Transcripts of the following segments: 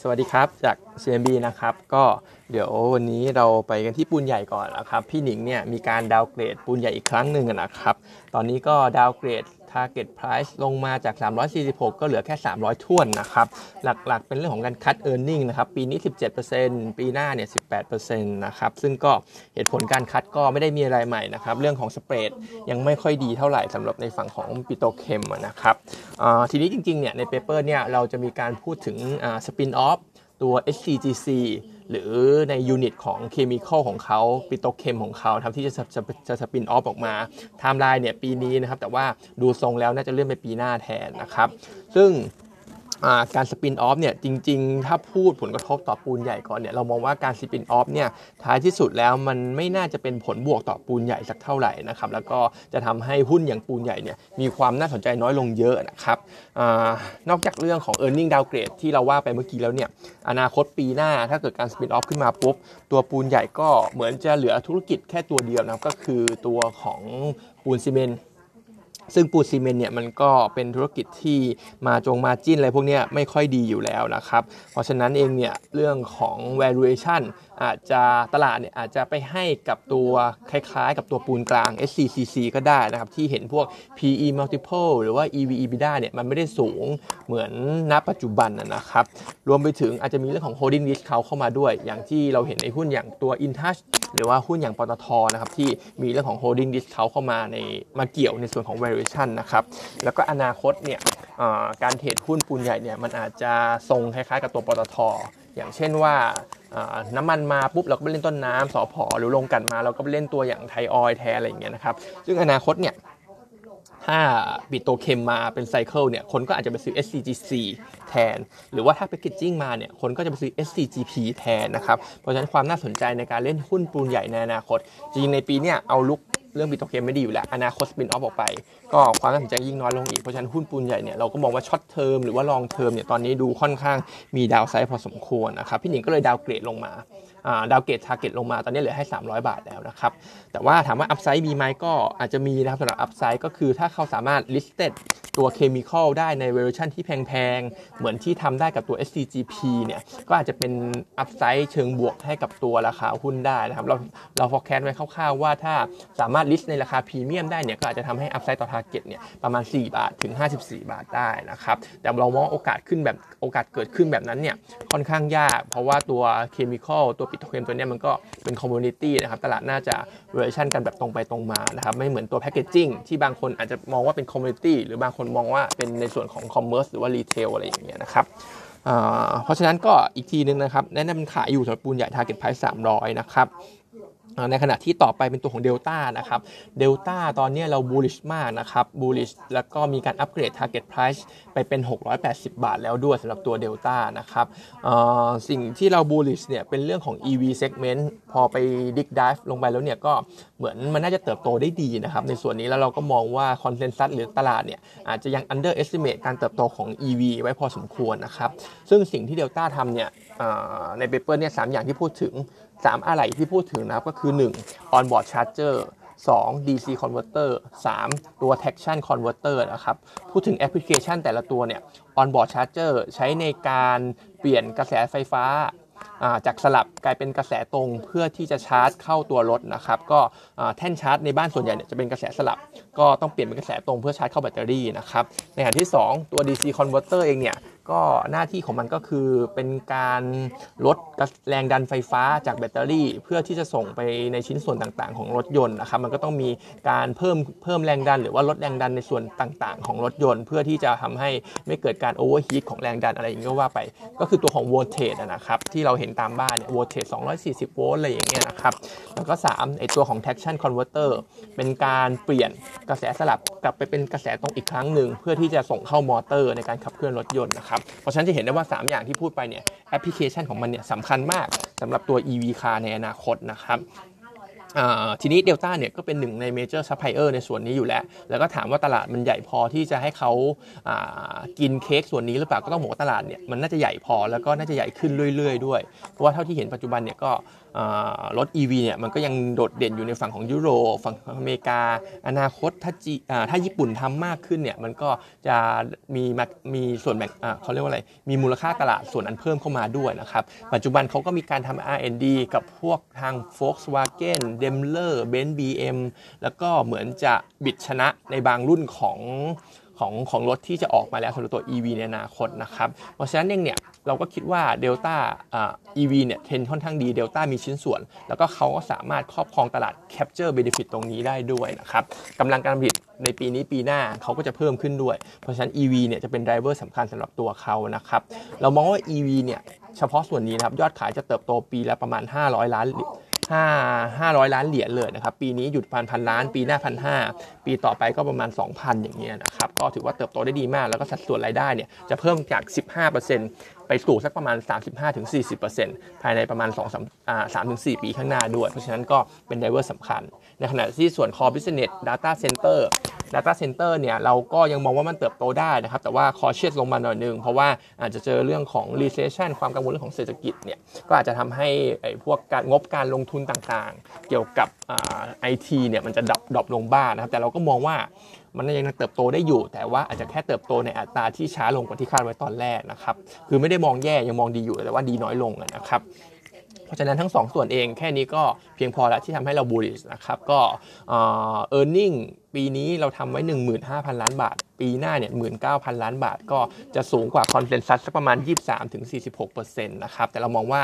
สวัสดีครับจาก CMB นะครับก็เดี๋ยววันนี้เราไปกันที่ปูนใหญ่ก่อนนะครับพี่หนิงเนี่ยมีการดาวเกรดปูนใหญ่อีกครั้งหนึ่งนะครับ ตอนนี้ก็ดาวเกรด Target Price ลงมาจาก 346 ก็เหลือแค่ 300ท่วนนะครับ หลักๆ เป็นเรื่องของการคัด e a r n i n g นะครับ ปีนี้ 17%ปีหน้าเนี่ย 18%นะครับ ซึ่งก็เหตุผลการคัดก็ไม่ได้มีอะไรใหม่นะครับ เรื่องของสเปรดยังไม่ค่อยดีเท่าไหร่สำหรับในฝั่งของปิโตเคมนะครับทีนี้จริงๆ เนี่ยใน paper เนี่ยเราจะมีการพูดถึงสปินออฟตัว HCGC หรือใน unit ของ chemical ของเขา petrochem ของเขาทำที่จะจะจะ spin off ออกมาไทม์ไลน์เนี่ยปีนี้นะครับแต่ว่าดูทรงแล้วน่าจะเลื่อนไปปีหน้าแทนนะครับ ซึ่ง การ spin off เนี่ยจริงๆ ถ้าพูดผลกระทบต่อปูนใหญ่ก่อนเนี่ยเรามองว่าการ spin off เนี่ยท้ายที่สุดแล้วมันไม่น่าจะเป็นผลบวกต่อปูนใหญ่สักเท่าไหร่นะครับแล้วก็จะทำให้หุ้นอย่างปูนใหญ่เนี่ยมีความน่าสนใจน้อยลงเยอะนะครับอนอกจากเรื่องของ e a r n i n g downgrade ที่เราว่าไปเมื่อกี้แล้วเนี่ยอนาคตปีหน้าถ้าเกิดการสปินออฟขึ้นมาปุ๊บตัวปูนใหญ่ก็เหมือนจะเหลือธุรกิจแค่ตัวเดียวนะก็คือตัวของปูนซีเมนต์ ซึ่งปูซีเมนต์เนี่ยมันก็เป็นธุรกิจที่มาจงมาจิ้นอะไรพวกนี้ไม่ค่อยดีอยู่แล้วนะครับ เพราะฉะนั้นเองเนี่ยเรื่องของ valuation อาจจะตลาดเนี่ยอาจจะไปให้กับตัวคล้ายๆ กับตัวปูนกลาง SCCC ก็ได้นะครับที่เห็นพวก PE multiple หรือว่า EV EBITDA เนี่ยมันไม่ได้สูงเหมือนณปัจจุบันนะครับ รวมไปถึงอาจจะมีเรื่องของ holding discount เข้ามาด้วย อย่างที่เราเห็นในหุ้นอย่างตัว InTouch หรือว่าหุ้นอย่างปตทนะครับที่มีเรื่องของ holding discount เข้ามาในมาเกี่ยวในส่วนของ valuation นะครับแล้วก็อนาคตเนี่ยการเทรดหุ้นปูนใหญ่เนี่ยมันอาจจะทรงคล้ายๆ กับตัวปตทอย่างเช่นว่าน้ำมันมาปุ๊บเราก็ไปเล่นต้นน้ำ ปตท.สผ. หรือโรงกลั่นมาเราก็ไปเล่นตัวอย่างไทยออยล์แทนอะไรอย่างเงี้ยนะครับซึ่งอนาคตเนี่ย ถ้า petrochem มาเป็น cycle เนี่ยคนก็อาจจะไปซื้อ SCGC แทน หรือว่าถ้า packaging มาเนี่ยคนก็จะไปซื้อ SCGP แทนนะครับ เพราะฉะนั้นความน่าสนใจในการเล่นหุ้นปูนใหญ่ในอนาคต จริงในปีเนี้ย outlook เรื่อง petrochem ไม่ดีอยู่แล้ว อนาคต spin off ออกไป ก็ความน่าสนใจยิ่งน้อยลงอีก เพราะฉะนั้นหุ้นปูนใหญ่เนี่ยเราก็มองว่า short term หรือว่า long term เนี่ยตอนนี้ดูค่อนข้างมี downside พอสมควรนะครับพี่หนิงก็เลย downgrade ลงมา downgrade target ลงมาตอนนี้เหลือให้ 300 บาทแล้วนะครับ แต่ว่าถามว่า upside มีไหมก็อาจจะมีนะครับสำหรับ upside ก็คือถ้าเขาสามารถ listed ตัวเคมีคอลได้ในเวอร์ชันที่แพงๆ เหมือนที่ทำได้กับตัว SCGP เนี่ย ก็อาจจะเป็น upside เชิงบวกให้กับตัวราคาหุ้นได้นะครับ เราเรา forecast ไว้คร่าวๆว่าถ้าสามารถ list ในราคาพรีเมียมได้เนี่ยก็อาจจะทำให้ upside ต่อ target เนี่ยประมาณ 4 บาทถึง 54 บาทได้นะครับ แต่เรามองโอกาสขึ้นแบบโอกาสเกิดขึ้นแบบนั้นเนี่ยค่อนข้างยาก เพราะว่าตัว chemical ตัว petrochem ตัวนี้มันก็เป็น commodity นะครับตลาดน่าจะ valuation กันแบบตรงไปตรงมานะครับไม่เหมือนตัว packaging ที่บางคนอาจจะมองว่าเป็น commodity หรือบางคนมองว่าเป็นในส่วนของ commerce หรือว่า retail อะไรอย่างเงี้ยนะครับเพราะฉะนั้นก็อีกทีนึงนะครับแนะนำขายอยู่สำหรับปูนใหญ่ target price สามร้อยนะครับ ในขณะที่ต่อไปเป็นตัวของเดลต้านะครับเดลต้าตอนนี้เรา bullish มากนะครับ bullish แล้วก็มีการ upgrade Target Price ไปเป็น 680 บาทแล้วด้วยสำหรับตัวเดลต้านะครับสิ่งที่เรา bullish เนี่ยเป็นเรื่องของ EV segment พอไป dig deep ลงไปแล้วเนี่ยก็เหมือนมันน่าจะเติบโตได้ดีนะครับ ในส่วนนี้แล้วเราก็มองว่า consensus หรือตลาดเนี่ยอาจจะยัง underestimate การเติบโตของ EV ไว้พอสมควรนะครับ ซึ่งสิ่งที่เดลต้าทำเนี่ยในเปเปอร์เนี่ยสอย่างที่พูดถึง 3อะไรที่พูดถึงนะครับก็คือ 1 onboard charger 2 DC converter 3 ตัว traction converter นะครับ พูดถึงแอปพลิเคชันแต่ละตัวเนี่ย onboard charger ใช้ในการเปลี่ยนกระแสไฟฟ้าจากสลับกลายเป็นกระแสตรงเพื่อที่จะชาร์จเข้าตัวรถนะครับ ก็แท่นชาร์จในบ้านส่วนใหญ่เนี่ยจะเป็นกระแสสลับ ก็ต้องเปลี่ยนเป็นกระแสตรงเพื่อชาร์จเข้าแบตเตอรี่นะครับ ในขณะที่ 2 ตัว DC converter เองเนี่ย ก็หน้าที่ของมันก็คือเป็นการลดแรงดันไฟฟ้าจากแบตเตอรี่ เพื่อที่จะส่งไปในชิ้นส่วนต่างๆ ของรถยนต์นะครับมันก็ต้องมีการเพิ่มเพิ่มแรงดัน หรือว่าลดแรงดันในส่วนต่างๆ ของรถยนต์ เพื่อที่จะทำให้ไม่เกิดการ overheat ของแรงดันอะไรอย่างเงี้ยว่าไป ก็คือตัวของ voltage นะครับที่เราเห็นตามบ้านเนี่ย voltage 240 โวลต์อะไรอย่างเงี้ยนะครับแล้วก็3ไอ้ตัวของ traction converter เป็นการเปลี่ยนกระแสสลับกลับไปเป็นกระแสตรงอีกครั้งหนึ่งเพื่อที่จะส่งเข้ามอเตอร์ในการขับเคลื่อนรถยนต์นะครับเพราะฉะนั้นจะเห็นได้ว่า 3 อย่างที่พูดไปเนี่ยแอปพลิเคชันของมันเนี่ยสำคัญมากสำหรับตัว EV car ในอนาคตนะครับ ทีนี้เดลต้าเนี่ยก็เป็นหนึ่งใน major supplier ในส่วนนี้อยู่แล้ว แล้วก็ถามว่าตลาดมันใหญ่พอที่จะให้เขากินเค้กส่วนนี้หรือเปล่าก็ต้องบอกว่าตลาดเนี่ยมันน่าจะใหญ่พอแล้วก็น่าจะใหญ่ขึ้นเรื่อย ๆ ด้วย เพราะว่าเท่าที่เห็นปัจจุบันเนี่ยก็รถ EV เนี่ยมันก็ยังโดดเด่นอยู่ในฝั่งของยุโรปฝั่งอเมริกา อนาคตถ้าจีถ้าญี่ปุ่นทำมากขึ้นเนี่ยมันก็จะมีมีส่วนแบ่งเขาเรียกว่าอะไรมีมูลค่าตลาดส่วนนั้นเพิ่มเข้ามาด้วยนะครับปัจจุบันเขาก็มีการทำ R&D กับพวกทาง Volkswagen Daimler Benz BM แล้วก็เหมือนจะบิดชนะในบางรุ่นของของของรถที่จะออกมาแล้วสำหรับตัว EV ในอนาคตนะครับ เพราะฉะนั้นเองเนี่ยเราก็คิดว่า Delta อ่า EV เนี่ยเทรนค่อนข้างดี Delta มีชิ้นส่วน แล้วก็เขาก็สามารถครอบครองตลาด capture benefit ตรงนี้ได้ด้วยนะครับกำลังการผลิตในปีนี้ปีหน้าเขาก็จะเพิ่มขึ้นด้วย เพราะฉะนั้น EV เนี่ยจะเป็น driver สำคัญสำหรับตัวเขานะครับ เรามองว่า EV เนี่ยเฉพาะส่วนนี้นะครับยอดขายจะเติบโตปีละประมาณ 500 ล้าน 5 500 ล้านเหรียญเลยนะครับ ปีนี้หยุดพันพันล้าน ปีหน้าพันห้าปีต่อไปก็ประมาณ 2,000 อย่างเงี้ยนะครับ ก็ถือว่าเติบโตได้ดีมาก แล้วก็สัดส่วนรายได้เนี่ยจะเพิ่มจาก 15%ไปสู่สักประมาณ 35-40%ภายในประมาณ 2 3 3-4 ปีข้างหน้าด้วย เพราะฉะนั้นก็เป็นไดเวอร์สำคัญ ในขณะที่ส่วน core business data center Data Center เนี่ยเราก็ยังมองว่ามันเติบโตได้นะครับ แต่ว่าคอเชียสลงมาหน่อยนึง เพราะว่าอาจจะเจอเรื่องของ recession ความกังวลเรื่องของเศรษฐกิจเนี่ยก็อาจจะทำให้ไอ้พวกการงบการลงทุนต่างๆ เกี่ยวกับไอทีเนี่ยมันจะดับดรอปลงบ้างนะครับแต่เราก็มองว่ามันยังเติบโตได้อยู่ แต่ว่าอาจจะแค่เติบโตในอัตราที่ช้าลงกว่าที่คาดไว้ตอนแรกนะครับคือไม่ได้มองแย่ยังมองดีอยู่แต่ว่าดีน้อยลงนะครับ เพราะฉะนั้นทั้ง 2 ส่วนเองแค่นี้ก็เพียงพอแล้วที่ทำให้เราบูริสนะครับก็เออร์เน็งปีนี้เราทำไว้ 15,000 ล้านบาท ปีหน้าเนี่ย19,000 ล้านบาท ก็จะสูงกว่าคอนเซนแซสสักประมาณ 23-46%นะครับแต่เรามองว่า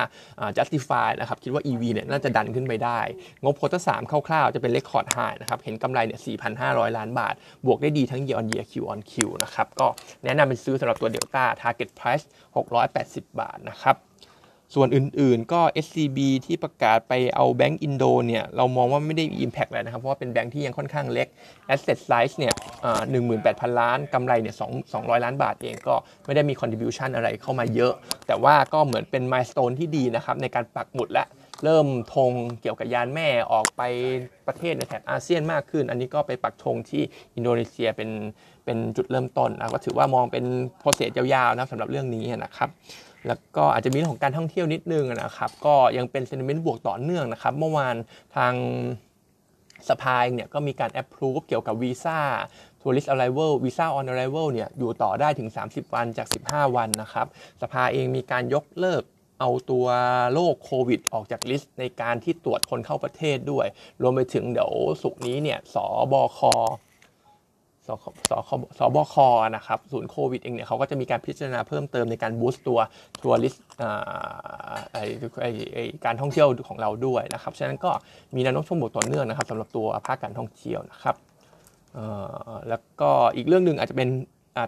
justify นะครับคิดว่า EV เนี่ยน่าจะดันขึ้นไปได้ งบ quarter สามคร่าวๆ จะเป็น record high นะครับเห็นกำไรเนี่ย 4,500 ล้านบาท บวกได้ดีทั้ง year on year Q on Q นะครับก็แนะนำเป็นซื้อสำหรับตัว Delta Target Price 680 บาทนะครับ ส่วนอื่นๆก็ SCB ที่ประกาศไปเอาแบงก์อินโดเนี่ยเรามองว่าไม่ได้มี Impact เลยนะครับ เพราะว่าเป็นแบงก์ที่ยังค่อนข้างเล็ก Asset Size เนี่ยหนึ่งหมื่นแปดพันล้านกำไรเนี่ยสองสองร้อยล้านบาทเองก็ไม่ได้มี contribution อะไรเข้ามาเยอะ แต่ว่าก็เหมือนเป็น milestone ที่ดีนะครับในการปักหมุดและ เริ่มธงเกี่ยวกับยานแม่ออกไปประเทศในแถบอาเซียนมากขึ้น อันนี้ก็ไปปักธงที่อินโดนีเซียเป็นเป็นจุดเริ่มต้นนะก็ถือว่ามองเป็น process ยาวๆนะสำหรับเรื่องนี้นะครับแล้วก็อาจจะมีเรื่องของการท่องเที่ยวนิดนึงนะครับ ก็ยังเป็น sentiment บวกต่อเนื่องนะครับ เมื่อวานทางสภาเนี่ยก็มีการ approve เกี่ยวกับวีซ่าtourist arrival visa on arrival เนี่ยอยู่ต่อได้ถึง 30 วันจาก 15 วันนะครับ สภาเองมีการยกเลิก เอาตัวโรคโควิดออกจาก list ในการที่ตรวจคนเข้าประเทศด้วย รวมไปถึงเดี๋ยวศุกร์นี้เนี่ย ศบค. ศ ศ ศบค. นะครับศูนย์โควิดเองเนี่ยเขาก็จะมีการพิจารณาเพิ่มเติมในการ boost ตัว tourist ไอ้ไอ้ไอ้การท่องเที่ยวของเราด้วยนะครับ ฉะนั้นก็มีแนวโน้มเชิงบวกต่อเนื่องนะครับสำหรับตัวภาคการท่องเที่ยวนะครับแล้วก็อีกเรื่องหนึ่งอาจจะเป็น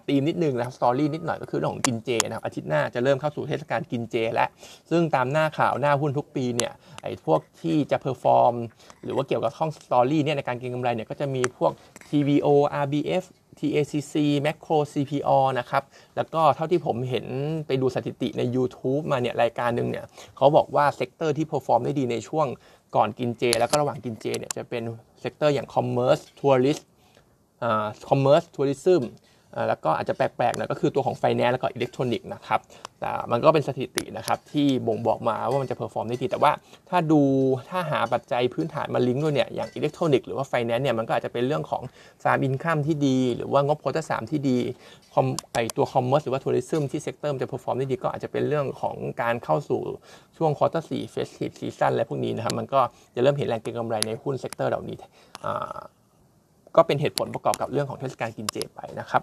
ธีมนิดนึงนะครับ story นิดหน่อยก็คือเรื่องของกินเจนะครับอาทิตย์หน้าจะเริ่มเข้าสู่เทศกาลกินเจ แล้วซึ่งตามหน้าข่าวหน้าหุ้นทุกปีเนี่ยไอ้พวกที่จะ perform หรือว่าเกี่ยวกับท่อง story เนี่ยในการเก็งกำไรเนี่ยก็จะมีพวก TVO RBF TACC Makro CPO นะครับ แล้วก็เท่าที่ผมเห็นไปดูสถิติใน YouTube มาเนี่ยรายการหนึ่งเนี่ยเขาบอกว่า sector ที่ perform ได้ดีในช่วงก่อนกินเจ แล้วก็ระหว่างกินเจเนี่ยจะเป็น sector อย่าง commerce tourist commerce tourism แล้วก็อาจจะแปลกๆหน่อยก็คือตัวของไฟแนนซ์แล้วก็อิเล็กทรอนิกส์นะครับแต่มันก็เป็นสถิตินะครับที่บ่งบอกมาว่ามันจะ perform ได้ดีแต่ว่าถ้าดูถ้าหาปัจจัยพื้นฐานมาลิงก์ด้วยเนี่ยอย่างอิเล็กทรอนิกส์หรือว่าไฟแนนซ์เนี่ยมันก็อาจจะเป็นเรื่องของ farm income ที่ดี หรือว่างบ quarter สามที่ดีไอ้ตัว commerce หรือว่า tourism ที่ sector จะ perform ได้ดีก็อาจจะเป็นเรื่องของการเข้าสู่ช่วง quarter สี่ festive season อะไรพวกนี้นะครับมันก็จะเริ่มเห็นแรงเก็งกำไรในหุ้น sector เหล่านี้ก็เป็นเหตุผลประกอบกับเรื่องของเทศกาลกินเจไปนะครับ